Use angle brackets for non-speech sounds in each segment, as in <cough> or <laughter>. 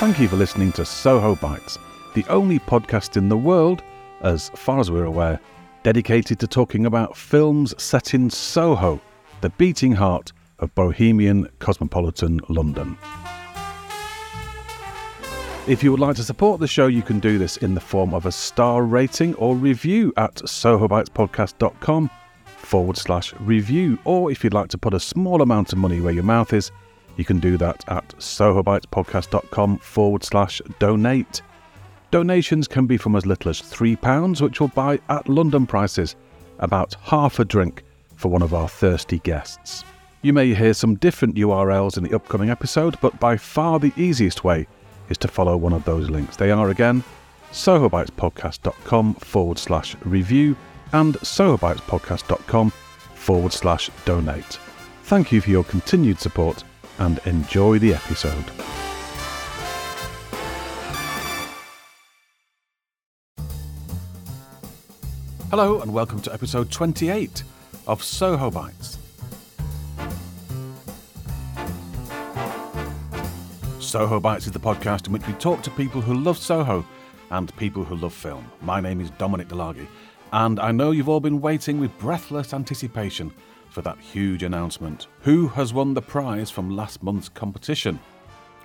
Thank you for listening to Soho Bites, the only podcast in the world, as far as we're aware, dedicated to talking about films set in Soho, the beating heart of bohemian cosmopolitan London. If you would like to support the show, you can do this in the form of a star rating or review at sohobitespodcast.com forward slash review. Or if you'd like to put a small amount of money where your mouth is, you can do that at sohobitespodcast.com forward slash donate. Donations can be from as little as £3, which will buy at London prices about half a drink for one of our thirsty guests. You may hear some different URLs in the upcoming episode, but by far the easiest way is to follow one of those links. They are again sohobitespodcast.com forward slash review and sohobitespodcast.com forward slash donate. Thank you for your continued support and enjoy the episode. Hello, and welcome to episode 28 of Soho Bites. Soho Bites is the podcast in which we talk to people who love Soho and people who love film. My name is Dominic DeLargy, and I know you've all been waiting with breathless anticipation for that huge announcement. Who has won the prize from last month's competition?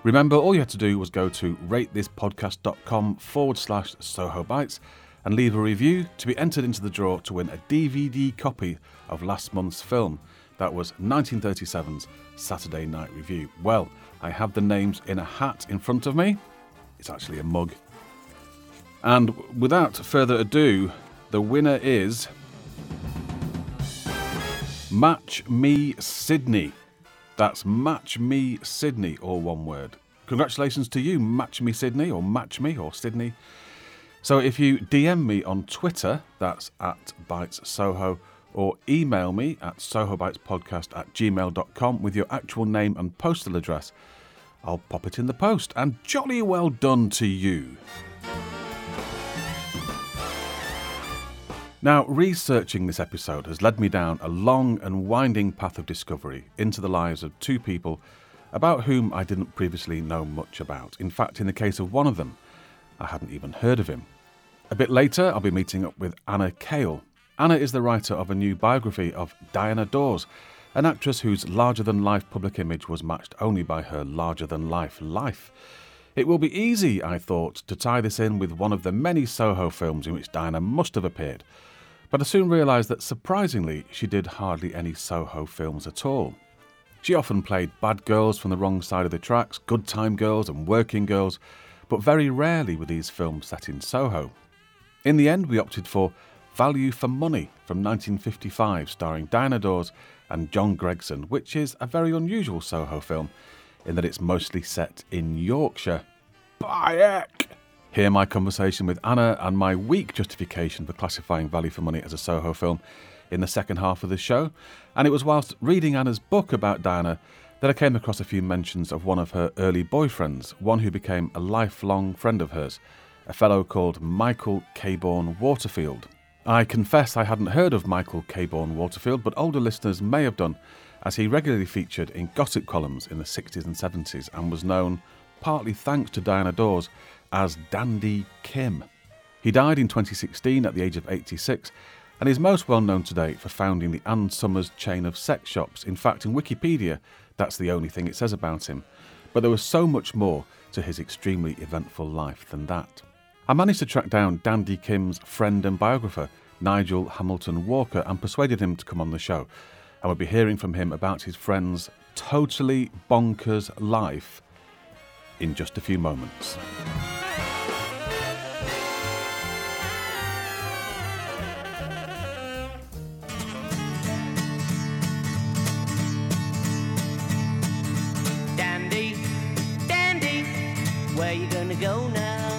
Remember, all you had to do was go to ratethispodcast.com forward slash Soho Bites and leave a review to be entered into the draw to win a DVD copy of last month's film. That was 1937's Saturday Night Revue. Well, I have the names in a hat in front of me. It's actually a mug. And without further ado, the winner is Match Me Sydney. That's Match Me Sydney, all one word. Congratulations to you, Match Me Sydney, or Match Me, or Sydney. So if you DM me on Twitter, that's at Bites Soho, or email me at sohobitespodcast at gmail.com with your actual name and postal address. I'll pop it in the post, and jolly well done to you. Now, researching this episode has led me down a long and winding path of discovery into the lives of two people about whom I didn't previously know much about. In fact, in the case of one of them, I hadn't even heard of him. A bit later, I'll be meeting up with Anna Cale, Anna is the writer of a new biography of Diana Dors, an actress whose larger than life public image was matched only by her larger than life life. It will be easy, I thought, to tie this in with one of the many Soho films in which Diana must have appeared, but I soon realised that surprisingly she did hardly any Soho films at all. She often played bad girls from the wrong side of the tracks, good time girls, and working girls, but very rarely were these films set in Soho. In the end, we opted for Value for Money from 1955, starring Diana Dors and John Gregson, which is a very unusual Soho film in that it's mostly set in Yorkshire. Bayek! Hear my conversation with Anna and my weak justification for classifying Value for Money as a Soho film in the second half of the show. And it was whilst reading Anna's book about Diana that I came across a few mentions of one of her early boyfriends, one who became a lifelong friend of hers, a fellow called Michael Caborn Waterfield. I confess I hadn't heard of Michael Caborn Waterfield, but older listeners may have done, as he regularly featured in gossip columns in the 60s and 70s and was known, partly thanks to Diana Dors, as Dandy Kim. He died in 2016 at the age of 86 and is most well known today for founding the Ann Summers chain of sex shops. In fact, in Wikipedia, that's the only thing it says about him. But there was so much more to his extremely eventful life than that. I managed to track down Dandy Kim's friend and biographer, Nigel Hamilton Walker, and persuaded him to come on the show. And we'll be hearing from him about his friend's totally bonkers life in just a few moments. Dandy, Dandy, where you gonna go now?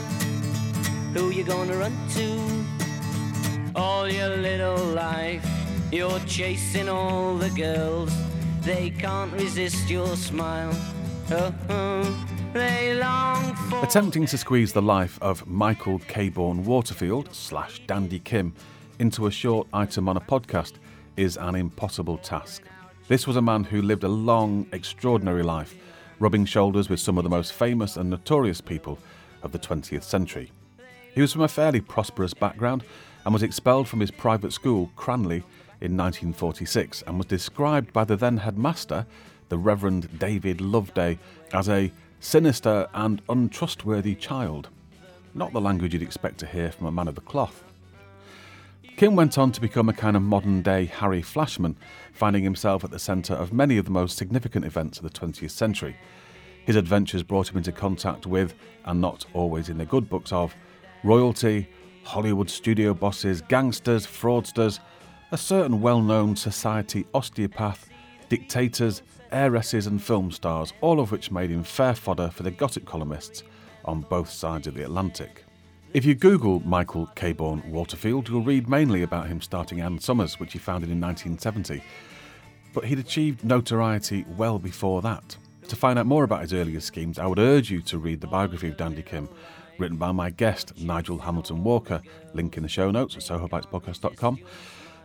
Who you gonna run to? All your little life, you're chasing all the girls. They can't resist your smile. Oh, for. Attempting to squeeze the life of Michael Caborn Waterfield slash Dandy Kim into a short item on a podcast is an impossible task. This was a man who lived a long, extraordinary life, rubbing shoulders with some of the most famous and notorious people of the 20th century. He was from a fairly prosperous background and was expelled from his private school, Cranleigh, in 1946 and was described by the then headmaster, the Reverend David Loveday, as a sinister and untrustworthy child. Not the language you'd expect to hear from a man of the cloth. Kim went on to become a kind of modern day Harry Flashman, finding himself at the centre of many of the most significant events of the 20th century. His adventures brought him into contact with, and not always in the good books of, royalty, Hollywood studio bosses, gangsters, fraudsters, a certain well known society osteopath, dictators, heiresses, and film stars, all of which made him fair fodder for the gossip columnists on both sides of the Atlantic. If you Google Michael Caborn Waterfield, you'll read mainly about him starting Ann Summers, which he founded in 1970. But he'd achieved notoriety well before that. To find out more about his earlier schemes, I would urge you to read the biography of Dandy Kim, written by my guest, Nigel Hamilton Walker, link in the show notes at sohobitespodcast.com.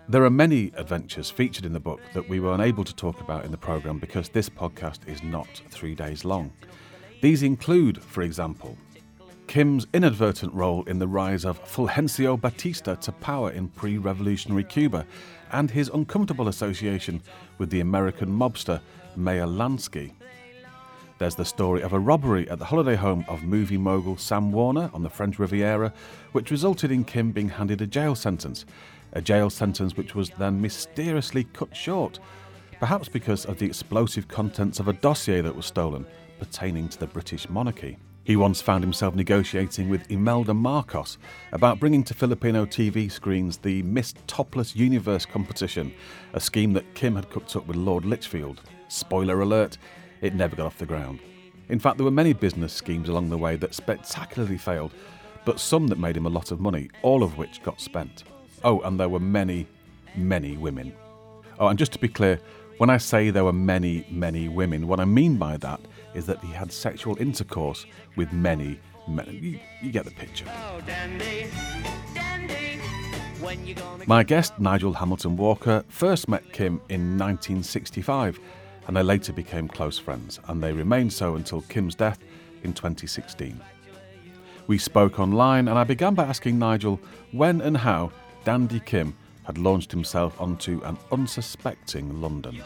There are many adventures featured in the book that we were unable to talk about in the programme because this podcast is not three days long. These include, for example, Kim's inadvertent role in the rise of Fulgencio Batista to power in pre revolutionary Cuba, and his uncomfortable association with the American mobster Meyer Lansky. There's the story of a robbery at the holiday home of movie mogul Sam Warner on the French Riviera, which resulted in Kim being handed a jail sentence, a jail sentence which was then mysteriously cut short, perhaps because of the explosive contents of a dossier that was stolen pertaining to the British monarchy. He once found himself negotiating with Imelda Marcos about bringing to Filipino TV screens the Miss Topless Universe competition, a scheme that Kim had cooked up with Lord Lichfield. Spoiler alert, it never got off the ground. In fact, there were many business schemes along the way that spectacularly failed, but some that made him a lot of money, all of which got spent. Oh, and there were many, many women. Oh, and just to be clear, when I say there were many, many women, what I mean by that is that he had sexual intercourse with many men. You, you get the picture. Oh, dandy, dandy, My guest, Nigel Hamilton Walker, first met Kim in 1965 and they later became close friends, and they remained so until Kim's death in 2016. We spoke online, and I began by asking Nigel when and how Dandy Kim had launched himself onto an unsuspecting London.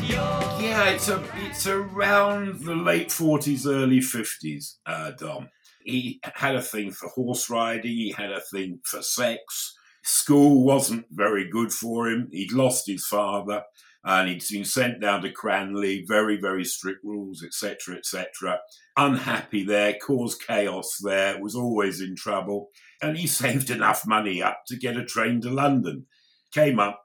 Yeah, it's a, it's around the late forties, early fifties. Uh, Dom. He had a thing for horse riding. He had a thing for sex. School wasn't very good for him. He'd lost his father, and he'd been sent down to Cranleigh. Very, very strict rules, etc., etc. Unhappy there, caused chaos there. Was always in trouble, and he <laughs> saved enough money up to get a train to London. Came up,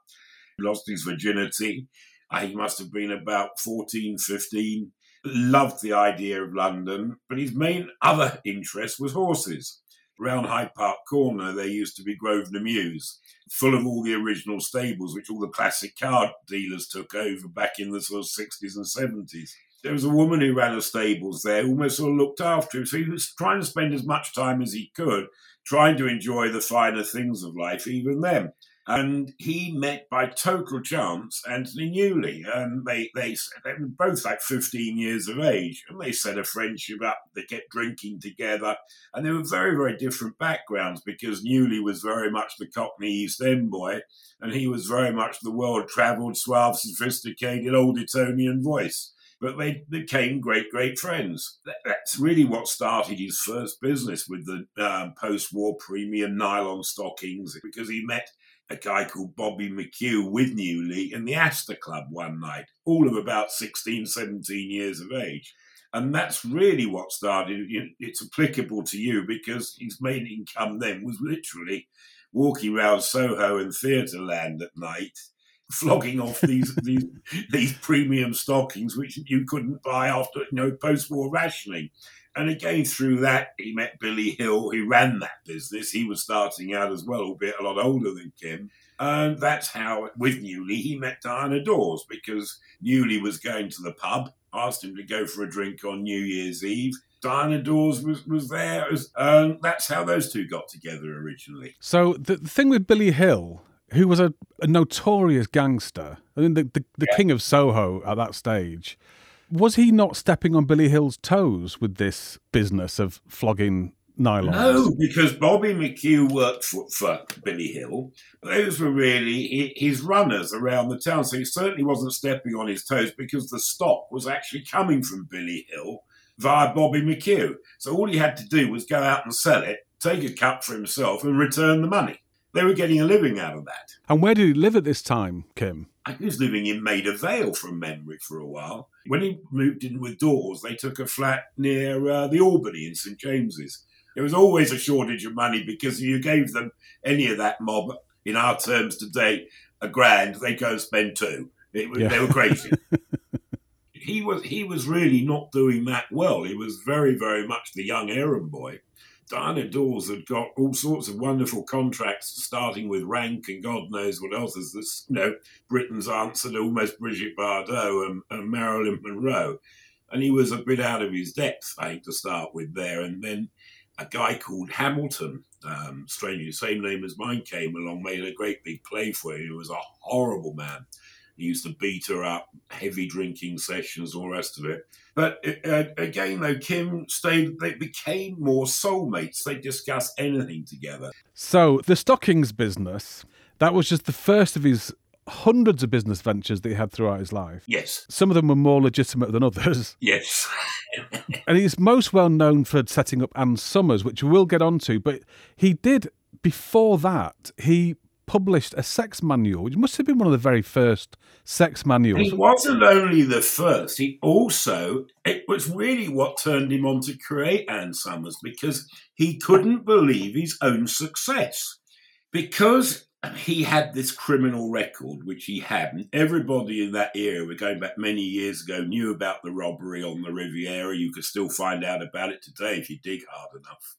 lost his virginity uh, he must have been about 14, 15. Loved the idea of London, but his main other interest was horses. Around Hyde Park Corner, there used to be Grosvenor Mews, full of all the original stables, which all the classic car dealers took over back in the sort of 60s and 70s. There was a woman who ran the stables there, almost sort of looked after him. So he was trying to spend as much time as he could, trying to enjoy the finer things of life, even then and he met by total chance Anthony Newley, and they they, they were both like 15 years of age, and they set a friendship up. They kept drinking together, and they were very very different backgrounds because Newley was very much the Cockney East End boy, and he was very much the world travelled, suave, sophisticated old Etonian voice but they became great, great friends. That's really what started his first business with the um, post war premium nylon stockings because he met a guy called Bobby McHugh with Newley in the Astor Club one night, all of about 16, 17 years of age. And that's really what started. It's applicable to you because his main income then was literally walking around Soho and Theatreland at night, flogging off these <laughs> these these premium stockings which you couldn't buy after you know post-war rationing. And again, through that, he met Billy Hill, who ran that business. He was starting out as well, albeit a lot older than Kim. And that's how, with Newley, he met Diana Dors because Newley was going to the pub, asked him to go for a drink on New Year's Eve. Diana Dors was, was there. And that's how those two got together originally. So the, the thing with Billy Hill who was a, a notorious gangster. I mean, the, the, the king of Soho at that stage. Was he not stepping on Billy Hill's toes with this business of flogging nylons? No, because Bobby McHugh worked for, for Billy Hill. But those were really his runners around the town. So he certainly wasn't stepping on his toes because the stock was actually coming from Billy Hill via Bobby McHugh. So all he had to do was go out and sell it, take a cut for himself, and return the money. They were getting a living out of that. And where did he live at this time, Kim? He was living in Maida Vale from memory for a while. When he moved in with Dors, they took a flat near uh, the Albany in St James's. There was always a shortage of money because if you gave them any of that mob, in our terms today, a grand, they go and spend two. It was, Yeah. They were crazy. <laughs> he was he was really not doing that well. He was very very much the young errand boy. Diana Dors had got all sorts of wonderful contracts, starting with Rank and God knows what else. There's this, you know, Britain's answer to almost Brigitte Bardot and, and Marilyn Monroe. And he was a bit out of his depth, I think, to start with there. And then a guy called Hamilton, um, strangely, the same name as mine, came along, made a great big play for him. He was a horrible man. He used to beat her up, heavy drinking sessions, all the rest of it. But uh, again, though, Kim stayed, they became more soulmates. They discussed anything together. So, the stockings business, that was just the first of his hundreds of business ventures that he had throughout his life. Yes, Some of them were more legitimate than others. <laughs> yes. <laughs> And he's most well known for setting up Ann Summers, which we'll get onto. But he did, before that, he published a sex manual, which must have been one of the very first sex manuals. He wasn't only the first, he also, it was really what turned him on to create Ann Summers because he couldn't believe his own success. Because he had this criminal record, which he hadn't, everybody in that era, we're going back many years ago, knew about the robbery on the Riviera. You could still find out about it today if you dig hard enough.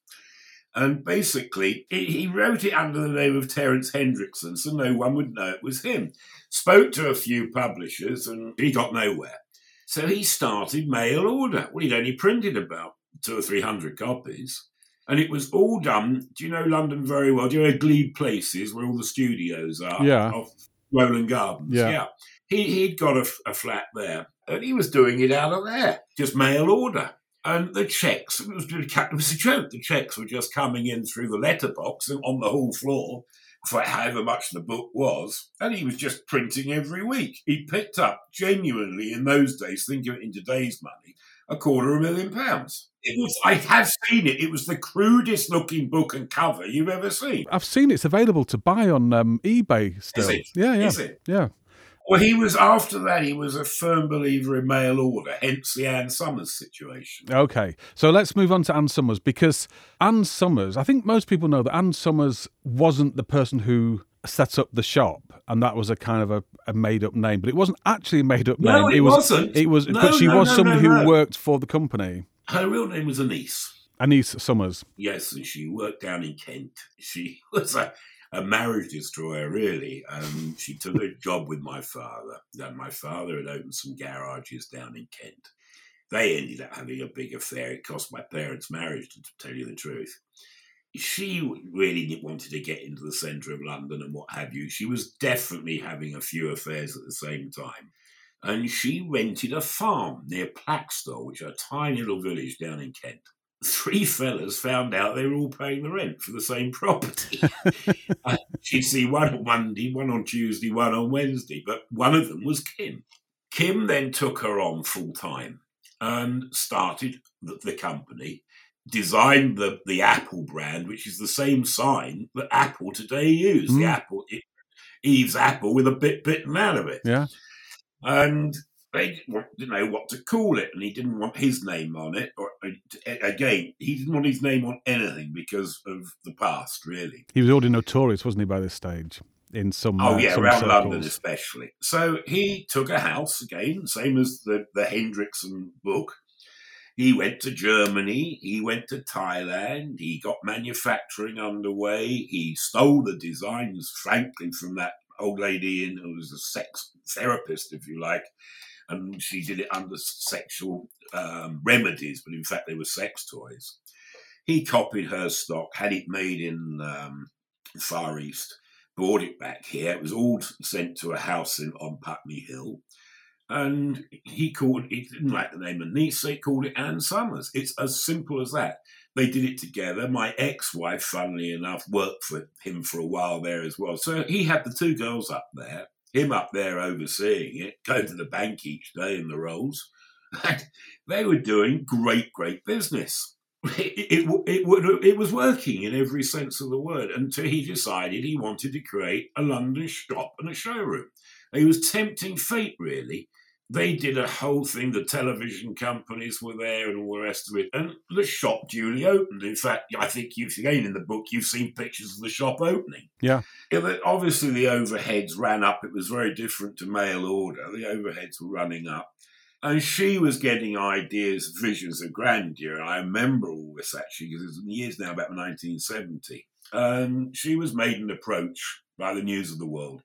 And basically, he wrote it under the name of Terence Hendrickson, so no one would know it was him. Spoke to a few publishers, and he got nowhere. So he started mail order. Well, he'd only printed about two or three hundred copies. And it was all done. Do you know London very well? Do you know Glebe Places, where all the studios are? Yeah. Off Roland Gardens. Yeah. He, he'd got a, a flat there, and he was doing it out of there, just mail order. And the checks, it was, it was a joke. The checks were just coming in through the letterbox on the hall floor for however much the book was. And he was just printing every week. He picked up, genuinely in those days, think of it in today's money, a quarter of a million pounds. It was, I have seen it. It was the crudest looking book and cover you've ever seen. I've seen it's available to buy on um, eBay still. it? Yeah, yeah. Is it? Yeah. Well, he was after that. He was a firm believer in mail order, hence the Ann Summers situation. Okay, so let's move on to Ann Summers because Ann Summers, I think most people know that Ann Summers wasn't the person who set up the shop, and that was a kind of a, a made up name, but it wasn't actually a made up No, name. it was, wasn't. It was, No, but she no, was somebody who worked for the company. Her real name was Annice. Annice Summers. Yes, and she worked down in Kent. She <laughs> was a, a marriage destroyer, really. Um, she took a job with my father. And my father had opened some garages down in Kent. They ended up having a big affair. It cost my parents' marriage, to tell you the truth. She really wanted to get into the centre of London and what have you. She was definitely having a few affairs at the same time. And she rented a farm near Plaxtol, which is a tiny little village down in Kent three fellas found out they were all paying the rent for the same property. <laughs> Uh, She'd see one on Monday, one on Tuesday, one on Wednesday, but one of them was Kim. Kim then took her on full time and started the, the company, designed the, the Apple brand, which is the same sign that Apple today use. The Mm. Apple, it, Eve's Apple with a bit bitten out of it Yeah. and they didn't know what to call it, and he didn't want his name on it. Or again, he didn't want his name on anything because of the past, really. He was already notorious, wasn't he, by this stage? In some, Oh uh, yeah, some around circles. London especially. So he took a house again, same as the the Hendrickson book. He went to Germany. He went to Thailand. He got manufacturing underway. He stole the designs, frankly, from that old lady in who was a sex therapist, if you like, and she did it under sexual um, remedies, but in fact they were sex toys. He copied her stock, had it made in um, Far East, brought it back here. It was all sent to a house in, on Putney Hill. And he called he didn't like the name niece, he called it Ann Summers. It's as simple as that. They did it together. My ex-wife, funnily enough, worked for him for a while there as well. So he had the two girls up there, him up there overseeing it, going to the bank each day in the rolls. <laughs> They were doing great, great business. It, it, it, it, was working in every sense of the word until he decided he wanted to create a London shop and a showroom. He was tempting fate, really, they did a whole thing. The television companies were there and all the rest of it. And the shop duly opened. In fact, I think you've again in the book, you've seen pictures of the shop opening. Yeah. It, obviously, the overheads ran up. It was very different to mail order. The overheads were running up. And she was getting ideas, visions of grandeur. I remember all this actually, because it's years now, about 1970. And um, she was made an approach by the News of the World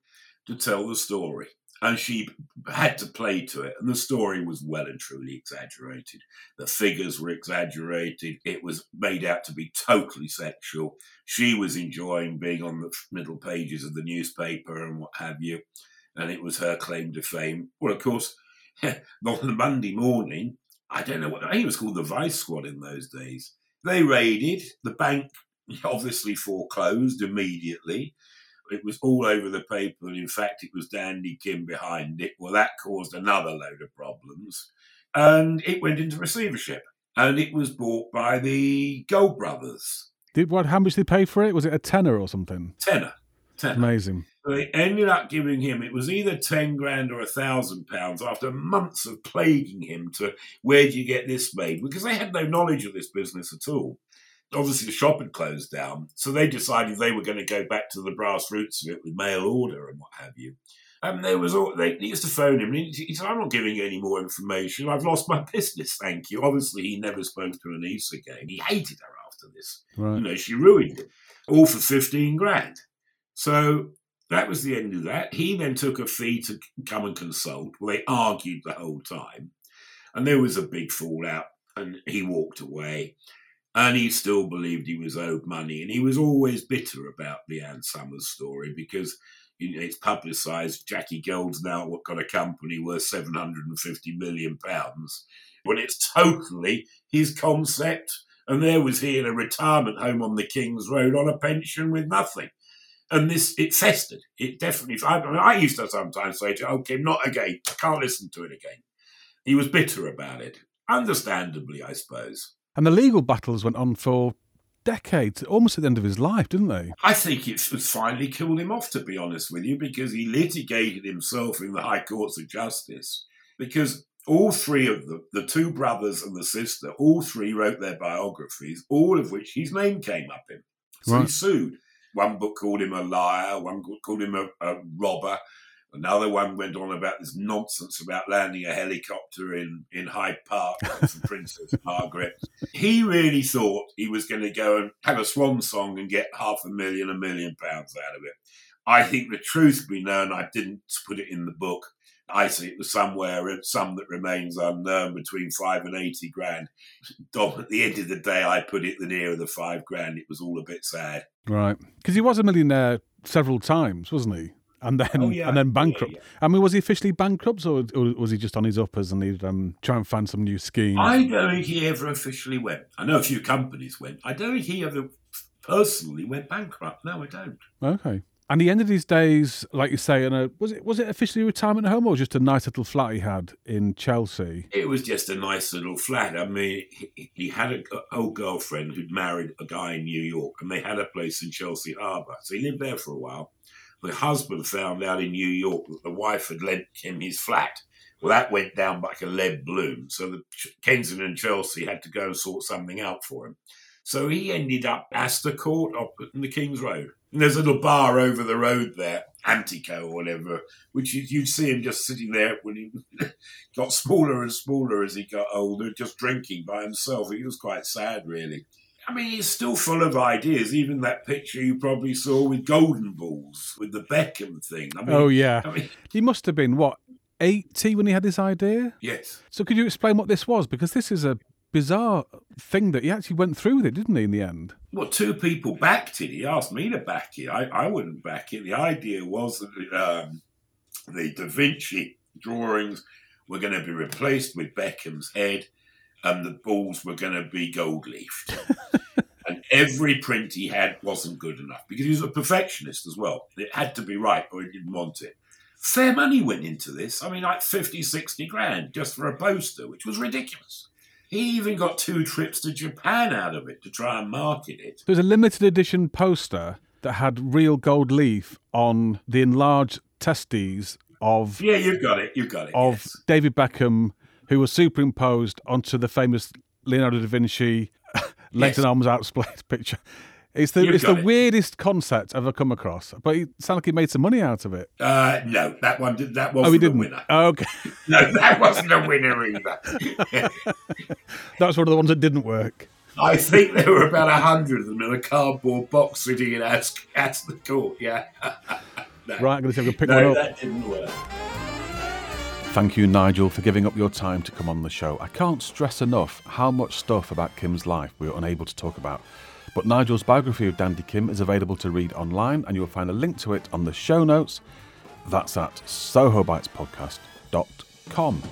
to tell the story and she had to play to it. And the story was well and truly exaggerated. The figures were exaggerated. It was made out to be totally sexual. She was enjoying being on the middle pages of the newspaper and what have you. And it was her claim to fame. Well, of course, <laughs> on the Monday morning, I don't know what, I think it was called the Vice Squad in those days. They raided. The bank <laughs> obviously foreclosed immediately. It was all over the paper, and in fact, it was Dandy Kim behind it. Well, that caused another load of problems, and it went into receivership, and it was bought by the Gold Brothers. Did what? How much did they pay for it? Was it a tenner or something? Tenner. tenner. Amazing. So they ended up giving him it was either ten grand or a thousand pounds after months of plaguing him to where do you get this made because they had no knowledge of this business at all obviously the shop had closed down, so they decided they were going to go back to the brass roots of it with mail order and what have you. And there was all they used to phone him. And he, said, "I'm not giving you any more information. I've lost my <laughs> business. Thank you." Obviously, he never spoke to Annice again. He hated her after this. Right. You know, she ruined it all for fifteen grand. So that was the end of that. He then took a fee to come and consult. Well, they argued the whole time, and there was a big fallout. And he walked away and he still believed he was owed money. And he was always bitter about the Ann Summers story because you know, it's publicised. Jackie Gold's now got a company worth seven hundred and fifty million pounds, when it's totally his concept. And there was he in a retirement home on the King's Road on a pension with nothing. And this, it festered. It definitely. I, mean, I used to sometimes say to, "Oh, Kim, not again. I can't listen to it again." He was bitter about it, understandably, I suppose. And the legal battles went on for decades, almost at the end of his life, didn't they? I think it finally killed him off, to be honest with you, because he litigated himself in the High Courts of Justice. Because all three of them, the two brothers and the sister, all three wrote their biographies, all of which his name came up in. So right. he sued. One book called him a liar, one book called him a, a robber, Another one went on about this nonsense about landing a helicopter in, in Hyde Park for <laughs> Princess Margaret. He really thought he was going to go and have a swan song and get half a million, a million pounds out of it. I think the truth be known, I didn't put it in the book. I see it was somewhere, uh, some that remains unknown, between five and 80 grand. Dom, at the end of the day, I put it the nearer the five grand. It was all a bit sad. Right. Because he was a millionaire several times, wasn't he? And then oh, yeah. and then bankrupt. Yeah, yeah. I mean, was he officially bankrupt, or, or, was he just on his uppers and he'd um, try and find some new scheme? I don't think he ever officially went. I know a few companies went. I don't think he ever personally went bankrupt. No, I don't. Okay. And he ended his days, like you say, in a was it was it officially retirement home or just a nice little flat he had in Chelsea? It was just a nice little flat. I mean, he, he had an old girlfriend who'd married a guy in New York, and they had a place in Chelsea Harbour, so he lived there for a while the husband found out in New York that the wife had lent him his flat. Well, that went down like a lead balloon. So the Kensington and Chelsea had to go and sort something out for him. So he ended up Astor Court up in the King's Road. And there's a little bar over the road there, Antico or whatever, which you'd see him just sitting there when he <laughs> got smaller and smaller as he got older, just drinking by himself. He was quite sad, really. I mean, he's still full of ideas. Even that picture you probably saw with golden balls, with the Beckham thing. I mean, oh yeah, I mean, he must have been what eighty when he had this idea. Yes. So could you explain what this was? Because this is a bizarre thing that he actually went through with it, didn't he? In the end, Well, two people backed it. He asked me to back it. I, I wouldn't back it. The idea was that um, the Da Vinci drawings were going to be replaced with Beckham's head, and the balls were going to be gold leafed. <laughs> and every print he had wasn't good enough because he was a perfectionist as well. It had to be right, or he didn't want it. Fair money went into this. I mean, like 50, 60 grand just for a poster, which was ridiculous. He even got two trips to Japan out of it to try and market it. there was a limited edition poster that had real gold leaf on the enlarged testes of Yeah, you've got it. you've got it. of yes. David Beckham, who was superimposed onto the famous Leonardo da Vinci <laughs> legs Yes. and arms outsplayed <laughs> picture. It's the You've it's the it. weirdest concept I've ever come across, but it sounded like he made some money out of it. Uh, no, that one did. That wasn't oh, he didn't. winner. Oh, okay, <laughs> No, that wasn't a winner either. that's one of the ones that didn't work. I think there were about a hundred of them in a cardboard box sitting in at, at the court. Yeah. no. Right, I'm going to I can pick No, one up. that didn't work. Thank you, Nigel, for giving up your time to come on the show. I can't stress enough how much stuff about Kim's life we were unable to talk about. But Nigel's biography of Dandy Kim is available to read online, and you'll find a link to it on the show notes. That's at sohobitespodcast.com.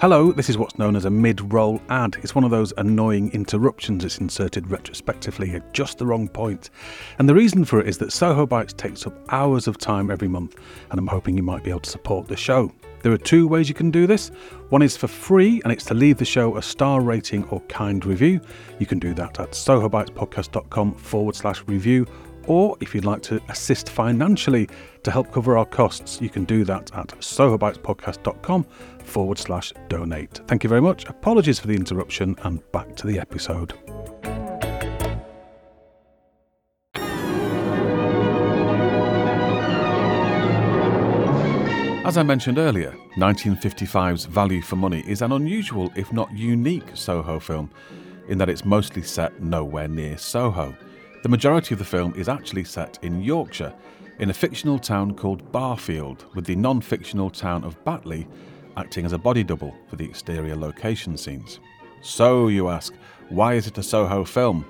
Hello, this is what's known as a mid roll ad. It's one of those annoying interruptions that's inserted retrospectively at just the wrong point. And the reason for it is that Soho Bites takes up hours of time every month, and I'm hoping you might be able to support the show. There are two ways you can do this. One is for free, and it's to leave the show a star rating or kind review. You can do that at sohobitespodcast.com forward slash review. Or if you'd like to assist financially to help cover our costs, you can do that at sohobitespodcast.com forward slash donate. Thank you very much. Apologies for the interruption and back to the episode. As I mentioned earlier, 1955's Value for Money is an unusual, if not unique, Soho film in that it's mostly set nowhere near Soho. The majority of the film is actually set in Yorkshire, in a fictional town called Barfield, with the non fictional town of Batley acting as a body double for the exterior location scenes. So, you ask, why is it a Soho film?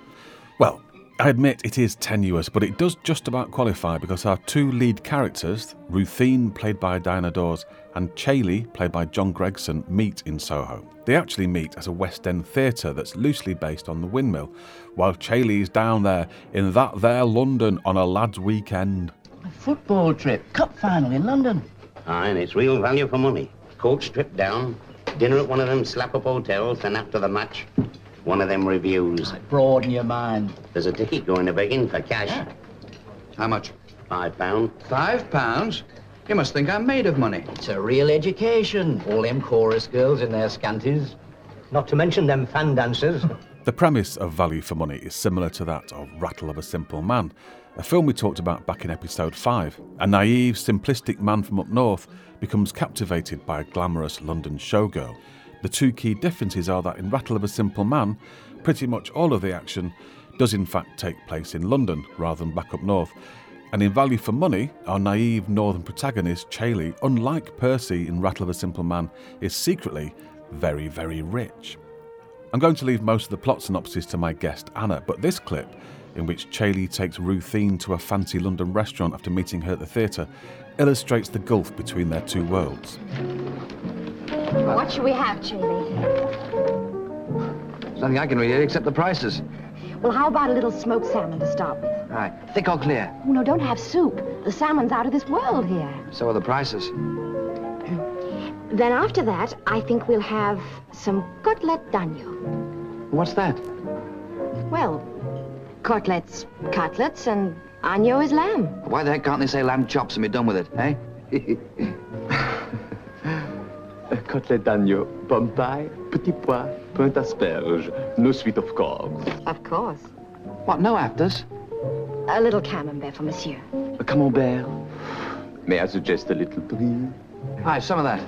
Well, I admit it is tenuous, but it does just about qualify because our two lead characters, Ruthine, played by Diana Dors, and Chailey, played by John Gregson, meet in Soho. They actually meet at a West End theatre that's loosely based on the windmill, while Chailey's down there in that there London on a lad's weekend. A football trip, cup final in London. Aye, and it's real value for money. Coach trip down, dinner at one of them slap-up hotels, and after the match, one of them revues. Broaden your mind. There's a ticket going to begin for cash. How much? Five pound. Five pounds? You must think I'm made of money. It's a real education. All them chorus girls in their scanties. Not to mention them fan dancers. <laughs> The premise of Value for Money is similar to that of Rattle of a Simple Man, a film we talked about back in episode 5. A naive, simplistic man from up north becomes captivated by a glamorous London showgirl. The two key differences are that in Rattle of a Simple Man, pretty much all of the action does in fact take place in London rather than back up north. And in Value for Money, our naive northern protagonist, Chailey, unlike Percy in Rattle of a Simple Man, is secretly very, very rich. I'm going to leave most of the plot synopsis to my guest Anna, but this clip, in which Chailey takes Ruthine to a fancy London restaurant after meeting her at the theatre, illustrates the gulf between their two worlds. What should we have, Chailey? There's nothing I can read here except the prices. Well, how about a little smoked salmon to start with? Right, thick or clear? Oh, no, don't have soup. The salmon's out of this world here. So are the prices. <clears throat> Then after that, I think we'll have some cutlet d'agneau. What's that? Well, cutlets, cutlets, and agneau is lamb. Why the heck can't they say lamb chops and be done with it, eh? <laughs> Côtelette d'agneau, pomme pie, petit pois, pain d'asperge, no sweet of course. Of course. what, no afters? A little camembert for monsieur. A camembert? May I suggest a little brie? Aye, some of that.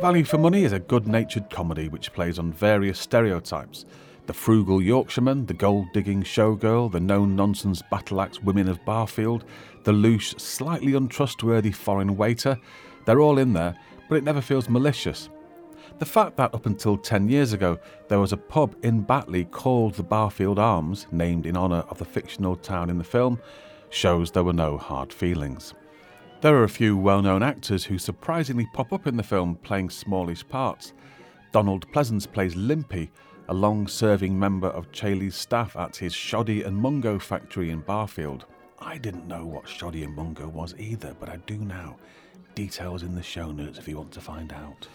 Value for Money is a good natured comedy which plays on various stereotypes. The frugal Yorkshireman, the gold digging showgirl, the no nonsense battle axe women of Barfield, the loose, slightly untrustworthy foreign waiter, they're all in there, but it never feels malicious. The fact that up until 10 years ago there was a pub in Batley called the Barfield Arms, named in honour of the fictional town in the film, shows there were no hard feelings. There are a few well known actors who surprisingly pop up in the film playing smallish parts. Donald Pleasence plays Limpy, a long serving member of Chailey's staff at his Shoddy and Mungo factory in Barfield. I didn't know what Shoddy and Mungo was either, but I do now. Details in the show notes if you want to find out.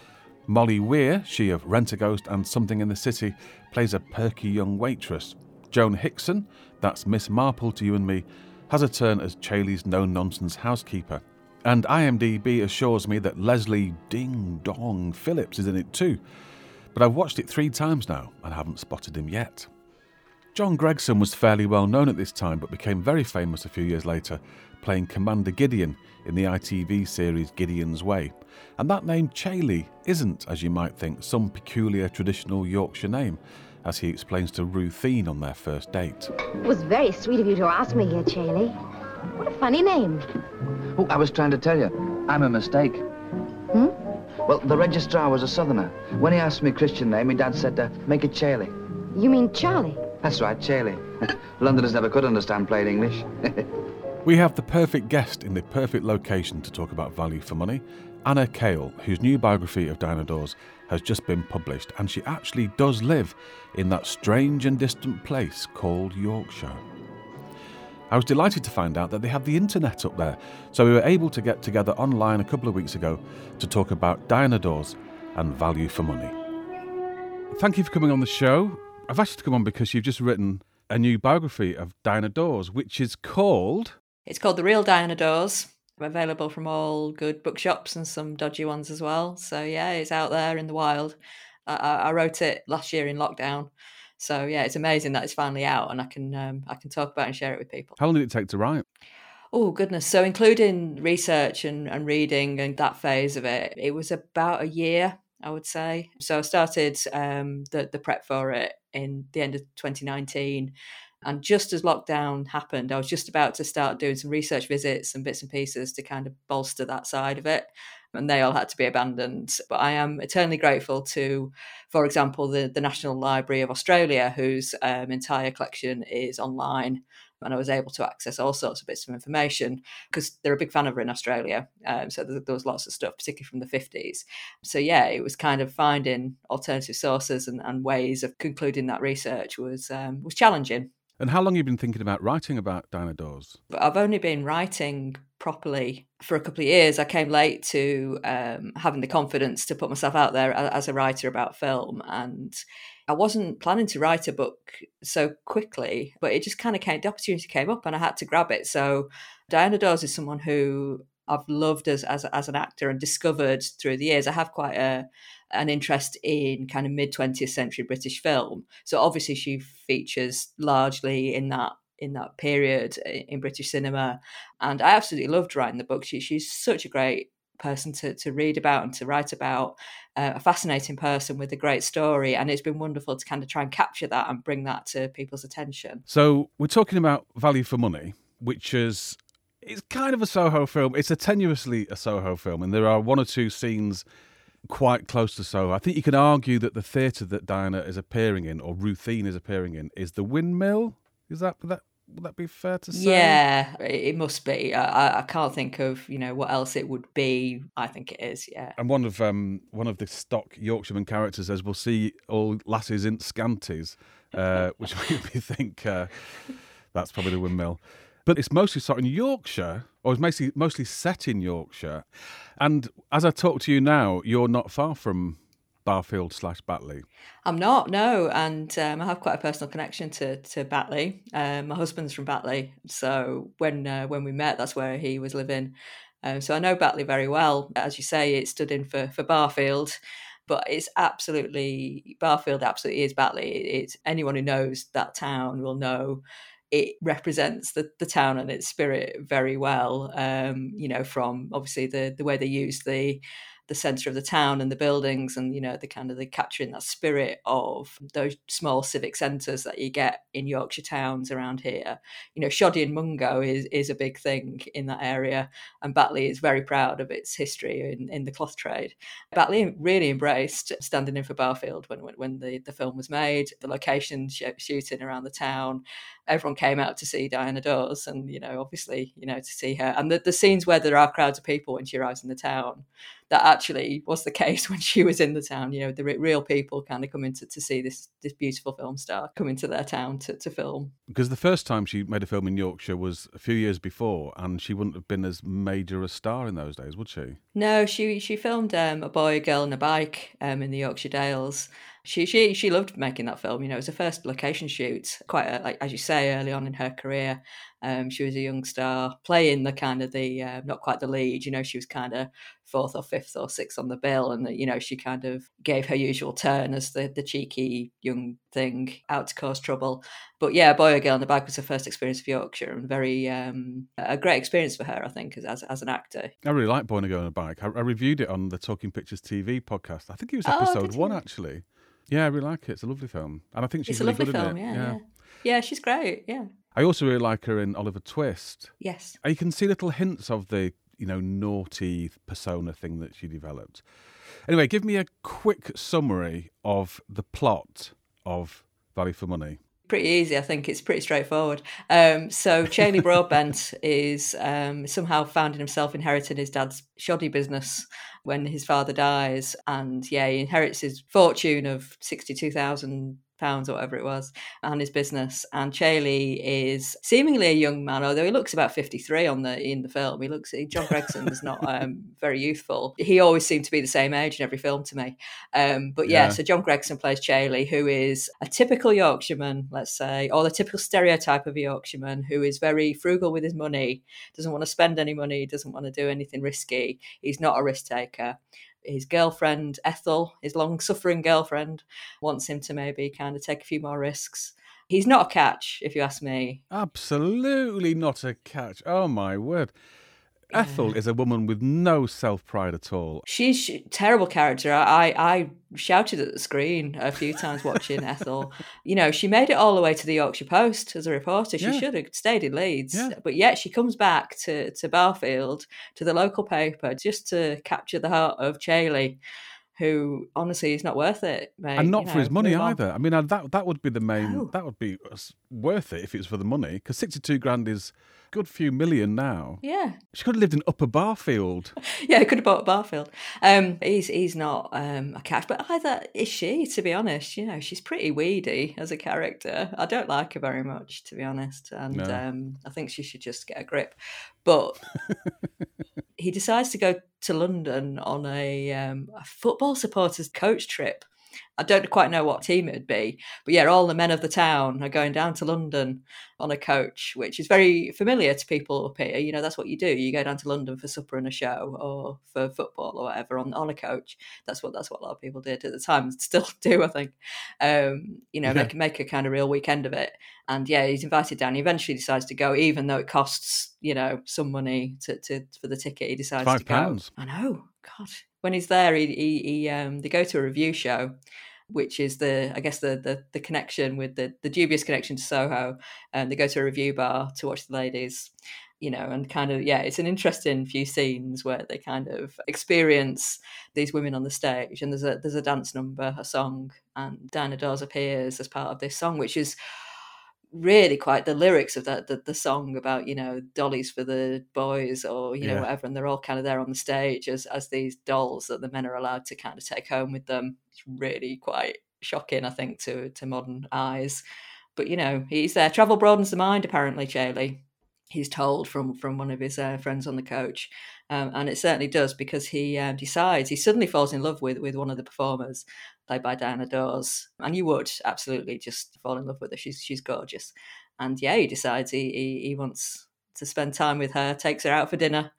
Molly Weir, she of Rent a Ghost and Something in the City, plays a perky young waitress. Joan Hickson, that's Miss Marple to you and me, has a turn as Chailey's no nonsense housekeeper. And IMDb assures me that Leslie Ding Dong Phillips is in it too. But I've watched it three times now and haven't spotted him yet. John Gregson was fairly well known at this time but became very famous a few years later, playing Commander Gideon in the ITV series Gideon's Way. And that name Chailey isn't, as you might think, some peculiar traditional Yorkshire name, as he explains to Ruthine on their first date. It was very sweet of you to ask me here, Chailey. What a funny name. Oh, I was trying to tell you. I'm a mistake. Hmm? Well, the registrar was a southerner. When he asked me Christian name, my dad said, uh, make it Chailey. You mean Charlie? That's right, Chailey. <laughs> Londoners never could understand plain English. <laughs> We have the perfect guest in the perfect location to talk about value for money. Anna Cale, whose new biography of Diana Dors has just been published, and she actually does live in that strange and distant place called Yorkshire. I was delighted to find out that they have the internet up there, so we were able to get together online a couple of weeks ago to talk about Dors and value for money. Thank you for coming on the show. I've asked you to come on because you've just written a new biography of Diana Dors, which is called It's called The Real Diana Dors. Available from all good bookshops and some dodgy ones as well. So yeah, it's out there in the wild. I I wrote it last year in lockdown. So yeah, it's amazing that it's finally out and I can um, I can talk about it and share it with people. How long did it take to write? Oh goodness! So including research and, and reading and that phase of it, it was about a year, I would say. So I started um, the the prep for it in the end of 2019, and just as lockdown happened, I was just about to start doing some research visits and bits and pieces to kind of bolster that side of it. And they all had to be abandoned. But I am eternally grateful to, for example, the, the National Library of Australia, whose um, entire collection is online and I was able to access all sorts of bits of information because they're a big fan of her in Australia. Um, so there, there, was lots of stuff, particularly from the 50s. So yeah, it was kind of finding alternative sources and, and ways of concluding that research was um, was challenging. And how long have you been thinking about writing about? But I've only been writing properly for a couple of years. I came late to um, having the confidence to put myself out there as a writer about film and I wasn't planning to write a book so quickly, but it just kind of came, the opportunity came up and I had to grab it. So Diana Dors is someone who I've loved as, as, as an actor and discovered through the years. I have quite a, an interest in kind of mid 20th century British film. So obviously she features largely in that in that period in British cinema. And I absolutely loved writing the book. She, she's such a great person to, to read about and to write about, uh, a fascinating person with a great story. And it's been wonderful to kind of try and capture that and bring that to people's attention. So we're talking about value for money, which is it's kind of a Soho film. It's a tenuously a Soho film, and there are one or two scenes quite close to Soho. I think you can argue that the theatre that Diana is appearing in, or Ruthine is appearing in, is the Windmill. Is that that would that be fair to say? Yeah, it must be. I, I can't think of you know what else it would be. I think it is. Yeah. And one of um one of the stock Yorkshireman characters says, "We'll see all lasses in scanties," uh, <laughs> which made me think uh, that's probably the windmill. But it's mostly set in Yorkshire, or it's mostly mostly set in Yorkshire. And as I talk to you now, you're not far from Barfield slash Batley? I'm not, no, and um, I have quite a personal connection to to Batley. Um, my husband's from Batley, so when uh, when we met, that's where he was living. Um, so I know Batley very well. As you say, it stood in for for Barfield, but it's absolutely Barfield. Absolutely is Batley. It's anyone who knows that town will know it represents the, the town and its spirit very well. Um, you know, from obviously the the way they use the the center of the town and the buildings and you know the kind of the capturing that spirit of those small civic centers that you get in Yorkshire towns around here. You know, shoddy and mungo is is a big thing in that area, and Batley is very proud of its history in, in the cloth trade. Batley really embraced standing in for Barfield when when, when the, the film was made, the location sh- shooting around the town. Everyone came out to see Diana Dors, and you know, obviously, you know, to see her. And the, the scenes where there are crowds of people when she arrives in the town, that actually was the <laughs> case when she was in the town. You know, the real people kind of coming to, to see this this beautiful film star come into their town to, to film. Because the first time she made a film in Yorkshire was a few years before, and she wouldn't have been as major a star in those days, would she? No, she she filmed um, a boy, a girl, and a bike um, in the Yorkshire Dales. She she she loved making that film. You know, it was her first location shoot. Quite a, like as you say, early on in her career, um, she was a young star playing the kind of the uh, not quite the lead. You know, she was kind of fourth or fifth or sixth on the bill, and you know she kind of gave her usual turn as the the cheeky young thing out to cause trouble. But yeah, Boy a Girl and a Bike was her first experience of Yorkshire, and very um, a great experience for her, I think, as as an actor. I really like Boy and a Girl on a Bike. I, I, reviewed it on the Talking Pictures TV podcast. I think it was oh, episode oh, one actually. Yeah, I really like it. It's a lovely film, and I think she's it's really a lovely good film. it. Yeah, yeah, yeah, she's great. Yeah. I also really like her in Oliver Twist. Yes. You can see little hints of the you know naughty persona thing that she developed. Anyway, give me a quick summary of the plot of Value for Money pretty easy. I think it's pretty straightforward. Um, so Chailey Broadbent <laughs> is um, somehow finding himself inheriting his dad's shoddy business when his father dies, and yeah, he inherits his fortune of sixty-two thousand pounds or whatever it was and his business. And Chailey is seemingly a young man although he looks about 53 on the in the film. He looks John Gregson is not um, very youthful. He always seemed to be the same age in every film to me. Um, but yeah, yeah, so John Gregson plays Chailey who is a typical Yorkshireman let's say or the typical stereotype of a Yorkshireman who is very frugal with his money doesn't want to spend any money doesn't want to do anything risky. He's not a risk taker his girlfriend Ethel, his long-suffering girlfriend, wants him to maybe kind of take a few more risks. He's not a catch, if you ask me. Absolutely not a catch. Oh my word. Ethel is a woman with no self pride at all. She's a terrible character. I, I shouted at the screen a few times watching Ethel. <laughs> You know, she made it all the way to the Yorkshire Post as a reporter. She yeah. should have stayed in Leeds. Yeah. But yet she comes back to, to Barfield, to the local paper, just to capture the heart of Chailey who honestly is not worth it, mate. and not you for know, his money either. I mean, uh, that that would be the main. No. That would be worth it if it was for the money, because sixty-two grand is good few million now. Yeah. She could have lived in Upper Barfield. <laughs> yeah, could have bought a Barfield. Um, he's he's not um, a catch, but either is she, to be honest. You know, she's pretty weedy as a character. I don't like her very much, to be honest. And no. um, I think she should just get a grip. But <laughs> he decides to go to London on a, um, a football supporters coach trip I don't quite know what team it would be, but yeah, all the men of the town are going down to London on a coach, which is very familiar to people up here. You know, that's what you do. You go down to London for supper and a show, or for football or whatever on, on a coach. That's what that's what a lot of people did at the time, <laughs> still do, I think. Um, you know, yeah. make make a kind of real weekend of it. And yeah, he's invited down. He eventually decides to go, even though it costs you know some money to, to for the ticket. He decides Five to pounds. go. I know, God, when he's there, he, he, he um, they go to a revue show, which is the I guess the the, the connection with the the dubious connection to Soho, and they go to a revue bar to watch the ladies, you know, and kind of yeah, it's an interesting few scenes where they kind of experience these women on the stage, and there's a there's a dance number, a song, and Diana Dors appears as part of this song, which is really quite the lyrics of that the, the song about you know dollies for the boys or you know yeah. whatever and they're all kind of there on the stage as as these dolls that the men are allowed to kind of take home with them. It's really quite shocking i think to to modern eyes. But you know he's there. Travel broadens the mind apparently Chailey he's told from from one of his uh, friends on the coach. Um, and it certainly does because he um, decides he suddenly falls in love with with one of the performers played by Diana Dors, and you would absolutely just fall in love with her. She's she's gorgeous, and yeah, he decides he he, he wants to spend time with her, takes her out for dinner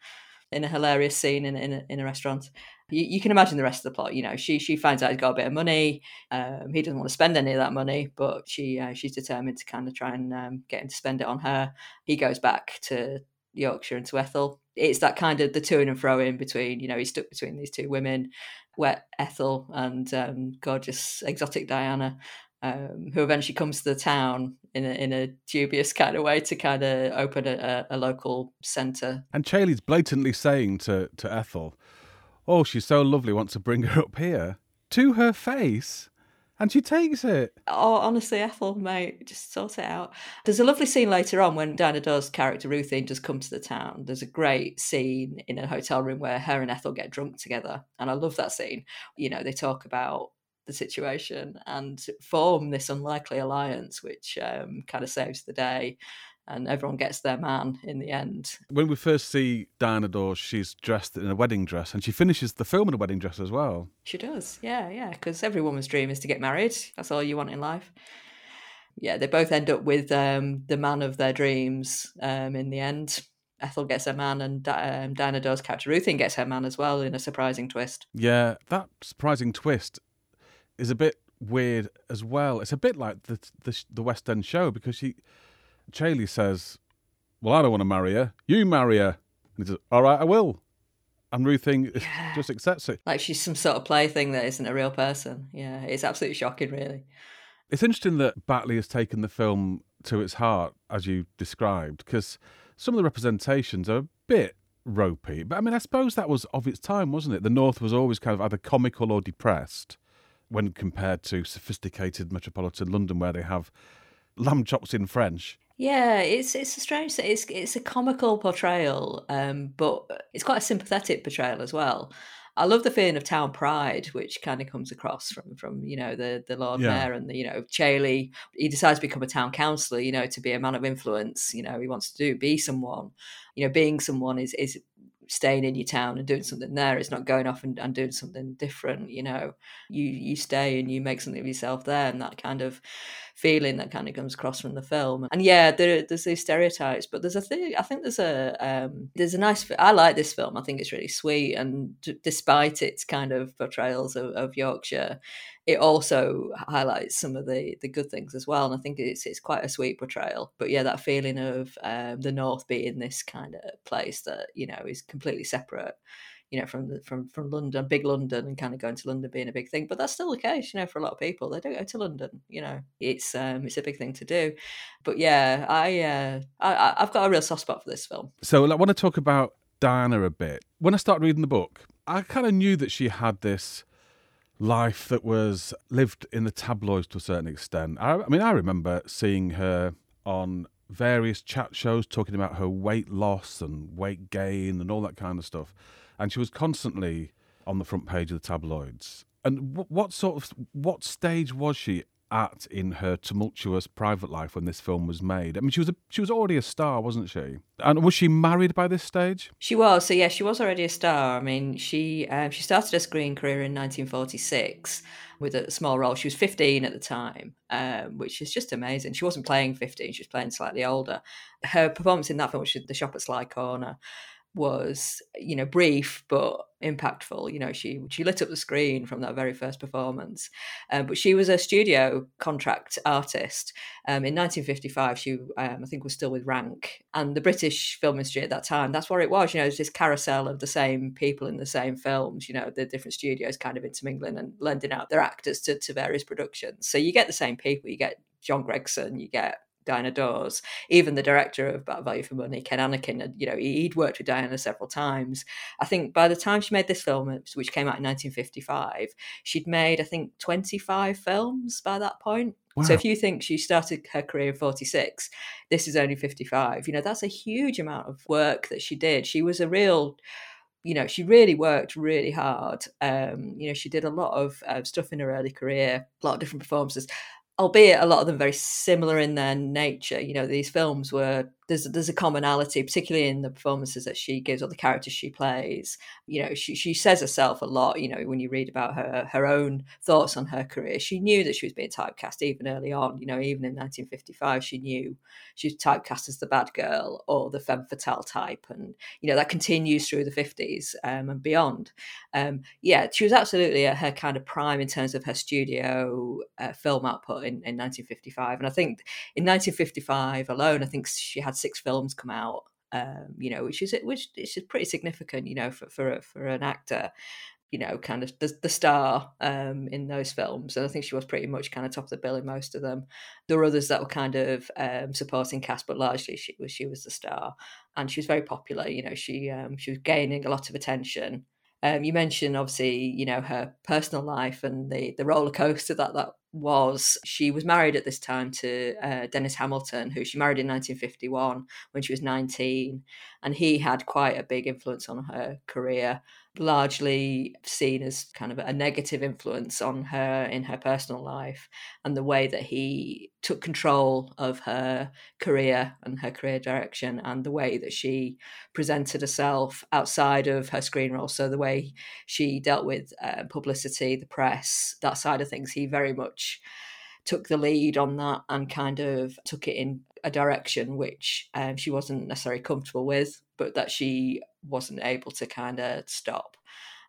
in a hilarious scene in in a, in a restaurant. You, you, can imagine the rest of the plot. You know, she she finds out he's got a bit of money. Um, he doesn't want to spend any of that money, but she uh, she's determined to kind of try and um, get him to spend it on her. He goes back to Yorkshire and to Ethel. It's that kind of the to and fro in between. You know, he's stuck between these two women, wet Ethel and um, gorgeous exotic Diana, um, who eventually comes to the town in a, in a dubious kind of way to kind of open a, a local centre. And Chailey's blatantly saying to, to Ethel, Oh, she's so lovely, want to bring her up here to her face. And she takes it. Oh, honestly, Ethel, mate, just sort it out. There's a lovely scene later on when Diana Dors character Ruthine does come to the town. There's a great scene in a hotel room where her and Ethel get drunk together. And I love that scene. You know, they talk about the situation and form this unlikely alliance, which um, kind of saves the day. And everyone gets their man in the end. When we first see Diana Dors, she's dressed in a wedding dress, and she finishes the film in a wedding dress as well. She does, yeah, yeah. Because every woman's dream is to get married. That's all you want in life. Yeah, they both end up with um, the man of their dreams um, in the end. Ethel gets her man, and um, Diana Dors character Ruthie gets her man as well in a surprising twist. Yeah, that surprising twist is a bit weird as well. It's a bit like the the, the West End show because she, Chailey says, "Well, I don't want to marry her. You marry her." And he says, "All right, I will." And Ruthie <laughs> yeah. just accepts it. Like she's some sort of plaything that isn't a real person. Yeah, it's absolutely shocking, really. It's interesting that Batley has taken the film to its heart, as you described, because some of the representations are a bit ropey. But I mean, I suppose that was of its time, wasn't it? The North was always kind of either comical or depressed when compared to sophisticated metropolitan London, where they have lamb chops in French. Yeah, it's it's a strange thing. It's it's a comical portrayal, um, but it's quite a sympathetic portrayal as well. I love the feeling of town pride, which kind of comes across from from you know the the Lord yeah. Mayor and the you know Chailey. He decides to become a town councillor, you know, to be a man of influence. You know, he wants to do be someone. You know, being someone is is staying in your town and doing something there. It's not going off and, and doing something different. You know, you you stay and you make something of yourself there, and that kind of feeling that kind of comes across from the film. And yeah, there, there's these stereotypes, but there's a thing. I think there's a um, there's a nice. I like this film. I think it's really sweet, and d- despite its kind of portrayals of, of Yorkshire, it also highlights some of the the good things as well. And I think it's it's quite a sweet portrayal. But yeah, that feeling of um, the North being this kind of place that you know is completely separate you know, from the, from from London, big London, and kind of going to London being a big thing. But that's still the case, you know, for a lot of people. They don't go to London. You know, it's um, it's a big thing to do. But yeah, I, uh, I I've got a real soft spot for this film. So I want to talk about Diana a bit. When I started reading the book, I kind of knew that she had this life that was lived in the tabloids to a certain extent. I, I mean, I remember seeing her on various chat shows talking about her weight loss and weight gain and all that kind of stuff and she was constantly on the front page of the tabloids. And w- what sort of what stage was she at in her tumultuous private life when this film was made? I mean, she was a, she was already a star, wasn't she? And was she married by this stage? She was. So yeah, she was already a star. I mean, she um, she started her screen career in 1946 with a small role. She was 15 at the time, um, which is just amazing. She wasn't playing 15; she was playing slightly older. Her performance in that film, which is The Shop at Sly Corner, was you know brief but impactful. You know she she lit up the screen from that very first performance. Um, but she was a studio contract artist. Um, in 1955 she um, i think was still with rank and the british film industry at that time that's what it was you know it's this carousel of the same people in the same films you know the different studios kind of intermingling and lending out their actors to, to various productions. So you get the same people you get john gregson you get Diana Dors. Even the director of Bad Value for Money, Ken Annakin, you know, he'd worked with Diana several times. I think by the time she made this film, which came out in 1955, she'd made, I think, 25 films by that point. Wow. So if you think she started her career in 46, this is only 55. You know, that's a huge amount of work that she did. She was a real you know she really worked really hard um you know she did a lot of uh, stuff in her early career a lot of different performances albeit a lot of them very similar in their nature. You know, these films were there's there's a commonality, particularly in the performances that she gives or the characters she plays. You know, she she says herself a lot. You know, when you read about her her own thoughts on her career, she knew that she was being typecast even early on. You know, even in 1955, she knew she was typecast as the bad girl or the femme fatale type, and you know that continues through the 50s um, and beyond. Um, yeah, she was absolutely at her kind of prime in terms of her studio uh, film output in, in 1955, and I think in 1955 alone, I think she had six films come out um, you know, which is which is pretty significant, you know, for for for an actor you know, kind of the, the star um, in those films. And I think she was pretty much kind of top of the bill in most of them. There were others that were kind of um, supporting cast, but largely she was she was the star, and she was very popular. You know, she um, she was gaining a lot of attention. Um, you mentioned obviously, you know, her personal life and the the roller coaster that that was. She was married at this time to uh, Dennis Hamilton, who she married in 1951 when she was 19, and he had quite a big influence on her career largely seen as kind of a negative influence on her in her personal life and the way that he took control of her career and her career direction and the way that she presented herself outside of her screen role. So the way she dealt with uh, publicity the press that side of things he very much took the lead on that and kind of took it in a direction which um, she wasn't necessarily comfortable with, but that she wasn't able to kind of stop.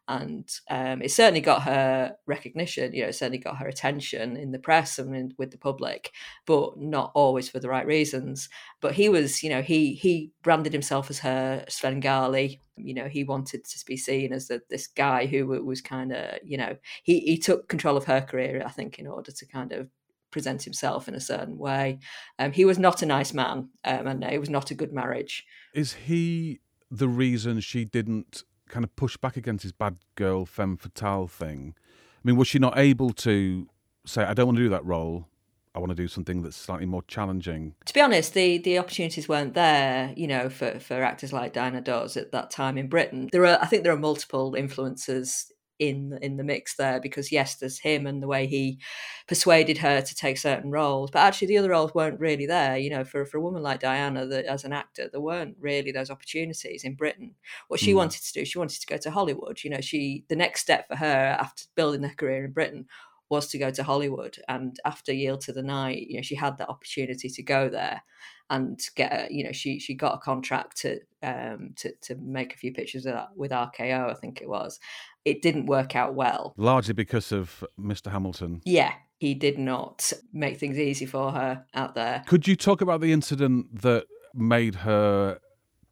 And um, it certainly got her recognition, you know, it certainly got her attention in the press and in, with the public, but not always for the right reasons. But he was, you know, he he branded himself as her Svengali. You know, he wanted to be seen as the, this guy who was kind of, you know, he he took control of her career, I think, in order to kind of present himself in a certain way. Um, he was not a nice man, um, and it was not a good marriage. Is he the reason she didn't kind of push back against his bad girl femme fatale thing? I mean, was she not able to say, "I don't want to do that role"? I want to do something that's slightly more challenging. To be honest, the the opportunities weren't there, you know, for, for actors like Diana Dors at that time in Britain. There are, I think, there are multiple influences in in the mix there because yes there's him and the way he persuaded her to take certain roles but actually the other roles weren't really there. You know for, for a woman like diana that as an actor there weren't really those opportunities in britain. What she mm. wanted to do she wanted to go to hollywood. You know she the next step for her after building her career in britain was to go to hollywood and after yield to the night you know she had that opportunity to go there and get a, you know she she got a contract to um to to make a few pictures with, with RKO I think it was. It didn't work out well. Largely because of Mr Hamilton. Yeah he did not make things easy for her out there. Could you talk about the incident that made her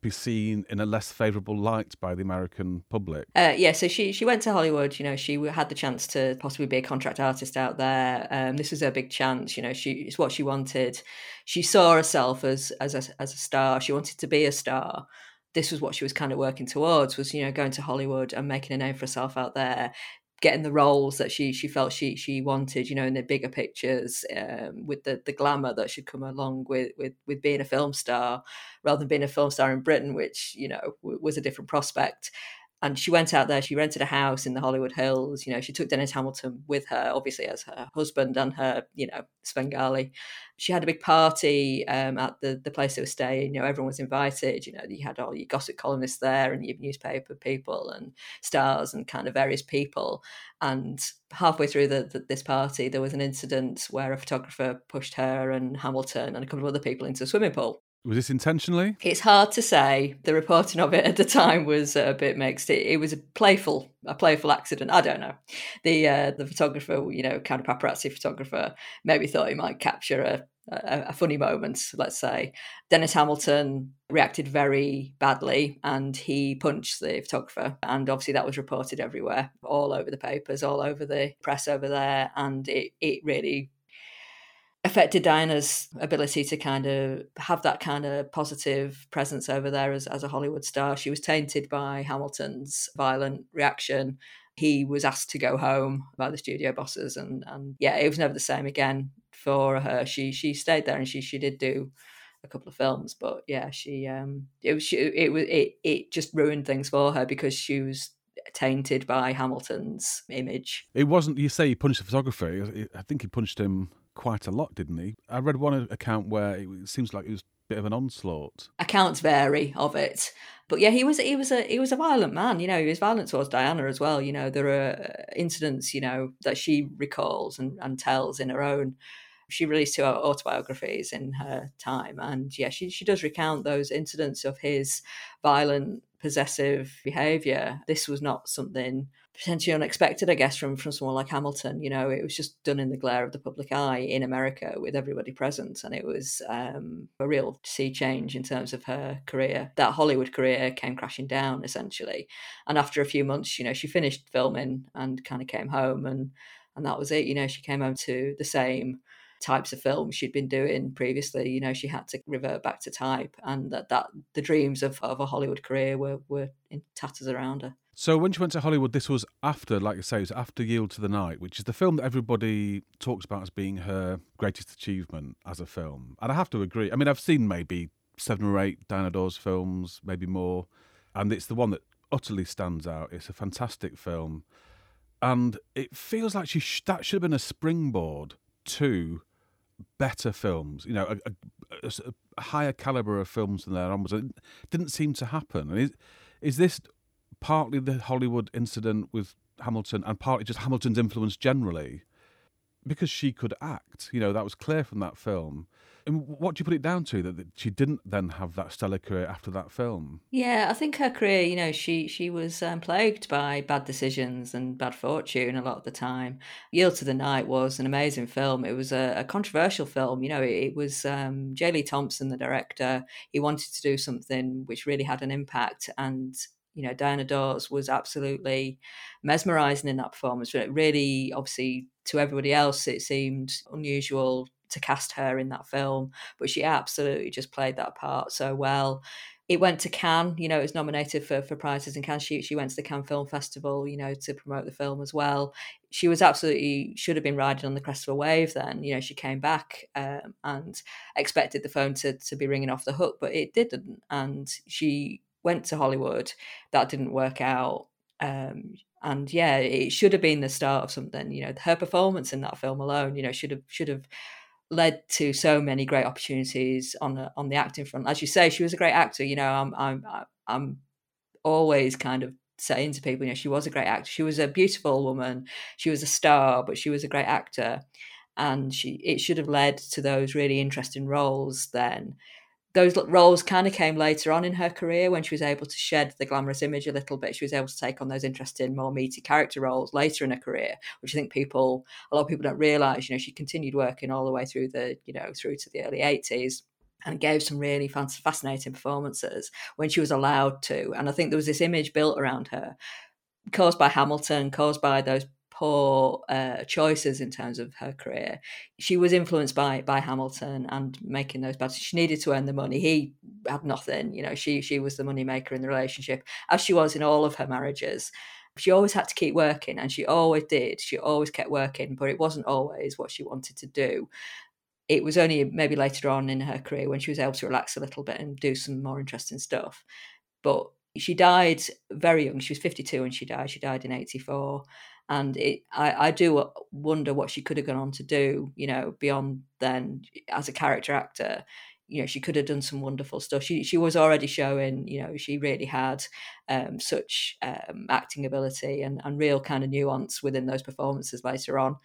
be seen in a less favourable light by the American public. Uh, yeah, so she she went to Hollywood. You know, she had the chance to possibly be a contract artist out there. Um, this was her big chance. You know, she it's what she wanted. She saw herself as as a, as a star. She wanted to be a star. This was what she was kind of working towards. Was you know going to Hollywood and making a name for herself out there getting the roles that she she felt she she wanted you know in the bigger pictures um, with the the glamour that should come along with with with being a film star rather than being a film star in Britain which you know w- was a different prospect and she went out there she rented a house in the hollywood hills you know she took dennis hamilton with her obviously as her husband and her you know svengali. She had a big party um, at the, the place they were staying you know everyone was invited you know you had all your gossip columnists there and your newspaper people and stars and kind of various people. And halfway through the, the, this party there was an incident where a photographer pushed her and hamilton and a couple of other people into a swimming pool was this intentionally? It's hard to say. The reporting of it at the time was a bit mixed. It, it was a playful, a playful accident. I don't know. The uh, the photographer, you know, kind of paparazzi photographer, maybe thought he might capture a, a, a funny moment. Let's say Dennis Hamilton reacted very badly, and he punched the photographer, and obviously that was reported everywhere, all over the papers, all over the press over there, and it it really affected Diana's ability to kind of have that kind of positive presence over there as, as a Hollywood star. She was tainted by Hamilton's violent reaction. He was asked to go home by the studio bosses, and and yeah, it was never the same again for her. She she stayed there, and she she did do a couple of films, but yeah, she um it was she, it was it it just ruined things for her because she was tainted by Hamilton's image. It wasn't you say he punched the photographer. I think he punched him quite a lot, didn't he? I read one account where it seems like it was a bit of an onslaught. Accounts vary of it, but yeah, he was he was a he was a violent man. You know, he was violent towards Diana as well. You know, there are uh, incidents you know that she recalls and, and tells in her own. She released two autobiographies in her time, and yeah, she she does recount those incidents of his violent possessive behavior. This was not something potentially unexpected, I guess, from from someone like Hamilton. You know, it was just done in the glare of the public eye in America with everybody present, and it was um, a real sea change in terms of her career. That Hollywood career came crashing down essentially, and after a few months, you know, she finished filming and kind of came home, and and that was it. You know, she came home to the same types of films she'd been doing previously. You know, she had to revert back to type, and that, that the dreams of, of a Hollywood career were, were in tatters around her. So when she went to Hollywood, this was after, like you say, it was after Yield to the Night, which is the film that everybody talks about as being her greatest achievement as a film. And I have to agree. I mean, I've seen maybe seven or eight Diana Dors films, maybe more, and it's the one that utterly stands out. It's a fantastic film, and it feels like she sh- that should have been a springboard to better films. You know, a, a, a higher caliber of films than there onwards. It didn't seem to happen. Is, is this partly the Hollywood incident with Hamilton and partly just Hamilton's influence generally, because she could act. You know, that was clear from that film. And what do you put it down to that she didn't then have that stellar career after that film? Yeah, I think her career, you know, she she was um, plagued by bad decisions and bad fortune a lot of the time. Yield to the Night was an amazing film. It was a, a controversial film. You know, it, it was um, J. Lee Thompson, the director. He wanted to do something which really had an impact, and you know, Diana Dors was absolutely mesmerizing in that performance. But really, obviously, to everybody else, it seemed unusual to cast her in that film, but she absolutely just played that part so well. It went to Cannes, you know, it was nominated for, for prizes in Cannes. She, she went to the Cannes Film Festival, you know, to promote the film as well. She was absolutely, should have been riding on the crest of a wave then. You know, she came back um, and expected the phone to, to be ringing off the hook, but it didn't. And she went to Hollywood. That didn't work out. Um, and yeah, it should have been the start of something. You know, her performance in that film alone, you know, should have should have led to so many great opportunities on the on the acting front. As you say, she was a great actor. You know, I'm I'm I'm always kind of saying to people, you know, she was a great actor. She was a beautiful woman. She was a star, but she was a great actor, and she it should have led to those really interesting roles then those roles kind of came later on in her career when she was able to shed the glamorous image a little bit. She was able to take on those interesting, more meaty character roles later in her career, which I think people, a lot of people don't realize. You know, she continued working all the way through the, you know, through to the early 80s and gave some really fascinating performances when she was allowed to. And I think there was this image built around her caused by Hamilton, caused by those poor uh, choices in terms of her career. She was influenced by by Hamilton and making those bad. She needed to earn the money. He had nothing. You know, she she was the money maker in the relationship, as she was in all of her marriages. She always had to keep working, and she always did. She always kept working, but it wasn't always what she wanted to do. It was only maybe later on in her career when she was able to relax a little bit and do some more interesting stuff. But she died very young. She was 52 when she died. She died in 84 and it, I, I do wonder what she could have gone on to do, you know, beyond then as a character actor. You know, she could have done some wonderful stuff. She she was already showing, you know, she really had um, such um, acting ability and, and real kind of nuance within those performances later on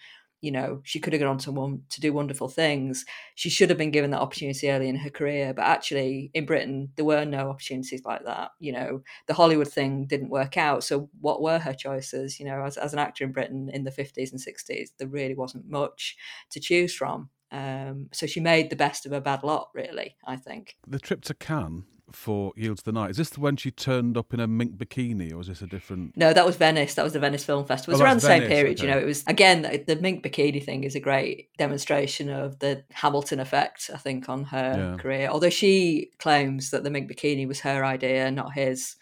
you know she could have gone on to to do wonderful things. She should have been given that opportunity early in her career but actually in britain there were no opportunities like that you know. The hollywood thing didn't work out so what were her choices? You know as, as an actor in britain in the 50s and 60s there really wasn't much to choose from. Um, so she made the best of a bad lot really i think. The trip to cannes for Yields the Night. Is this when she turned up in a mink bikini, or was this a different? No, that was Venice. That was the Venice Film Festival. It was oh, around the Venice, same period. Okay. You know, it was again the, the, mink bikini thing is a great demonstration of the Hamilton effect. I think on her yeah. career. Although she claims that the mink bikini was her idea, not his.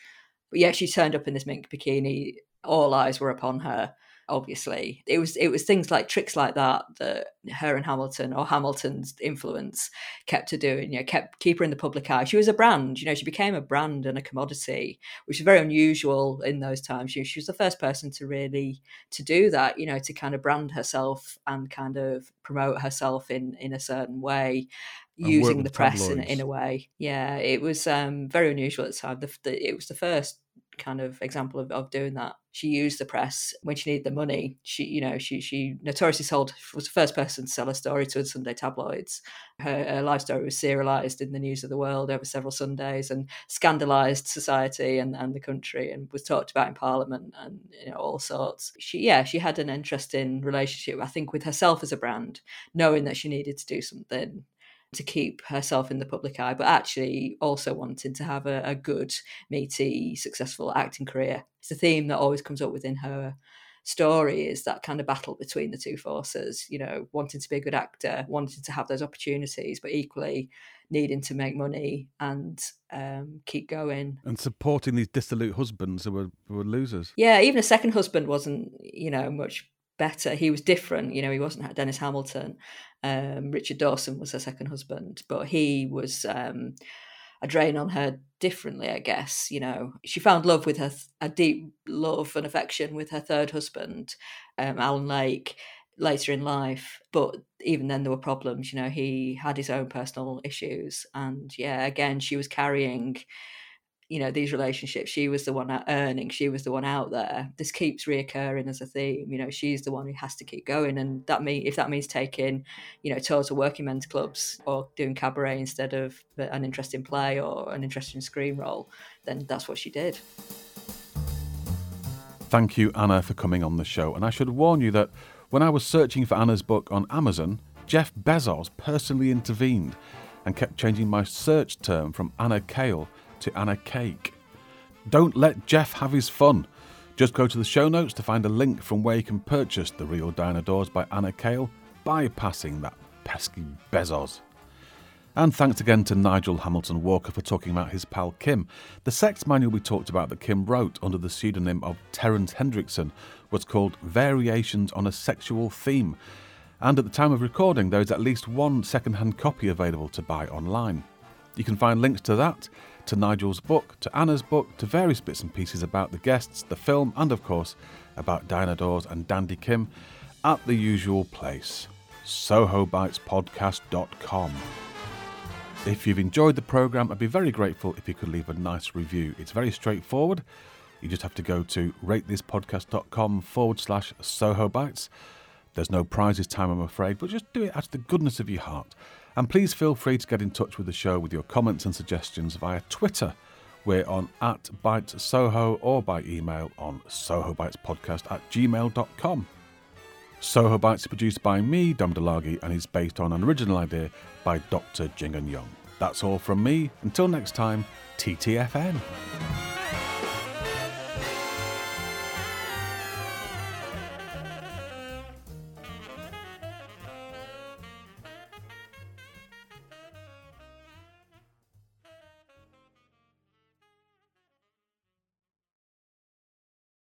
But yeah, she turned up in this mink bikini. All eyes were upon her obviously. It was it was things like tricks like that that her and hamilton or hamilton's influence kept her doing you know kept keep her in the public eye. She was a brand you know she became a brand and a commodity which is very unusual in those times. She, she was the first person to really to do that you know to kind of brand herself and kind of promote herself in in a certain way using the press in, in a way. Yeah it was um very unusual at the time. The, the, it was the first kind of example of, of doing that. She used the press when she needed the money. She, you know, she she notoriously sold was the first person to sell a story to Sunday tabloids. Her, her life story was serialized in the news of the world over several Sundays and scandalized society and, and the country and was talked about in Parliament and you know all sorts. She yeah she had an interesting relationship I think with herself as a brand, knowing that she needed to do something to keep herself in the public eye, but actually also wanting to have a, a good, meaty, successful acting career. It's a theme that always comes up within her story is that kind of battle between the two forces, you know, wanting to be a good actor, wanting to have those opportunities, but equally needing to make money and um, keep going. And supporting these dissolute husbands who were, who were losers. Yeah, even a second husband wasn't, you know, much better. He was different. You know, he wasn't Dennis Hamilton. Um, Richard Dawson was her second husband, but he was um, a drain on her differently, I guess. You know, she found love with her, a deep love and affection with her third husband, um, Alan Lake, later in life. But even then, there were problems. You know, he had his own personal issues. And yeah, again, she was carrying you know these relationships she was the one earning she was the one out there. This keeps reoccurring as a theme you know she's the one who has to keep going and that mean if that means taking you know tours of working men's clubs or doing cabaret instead of an interesting play or an interesting screen role then that's what she did. Thank you anna for coming on the show and i should warn you that when i was searching for anna's book on amazon jeff bezos personally intervened and kept changing my search term from anna cale to Anna Cake. Don't let Jeff have his fun. Just go to the show notes to find a link from where you can purchase The Real Dors by Anna Cale, bypassing that pesky Bezos. And thanks again to Nigel Hamilton Walker for talking about his pal Kim. The sex manual we talked about that Kim wrote under the pseudonym of Terence Hendrickson was called Variations on a Sexual Theme. And at the time of recording, there is at least one second hand copy available to buy online. You can find links to that to Nigel's book, to Anna's book, to various bits and pieces about the guests, the film, and of course about Diana Dors and Dandy Kim at the usual place sohobitespodcast.com. If you've enjoyed the programme, I'd be very grateful if you could leave a nice review. It's very straightforward. You just have to go to ratethispodcast.com forward slash sohobites. There's no prizes time, I'm afraid, but just do it out of the goodness of your heart. And please feel free to get in touch with the show with your comments and suggestions via Twitter. We're on at Bytes or by email on sohobitespodcast at gmail.com. Soho Bites is produced by me, Dom and is based on an original idea by Dr. Jing and Young. That's all from me. Until next time, TTFN.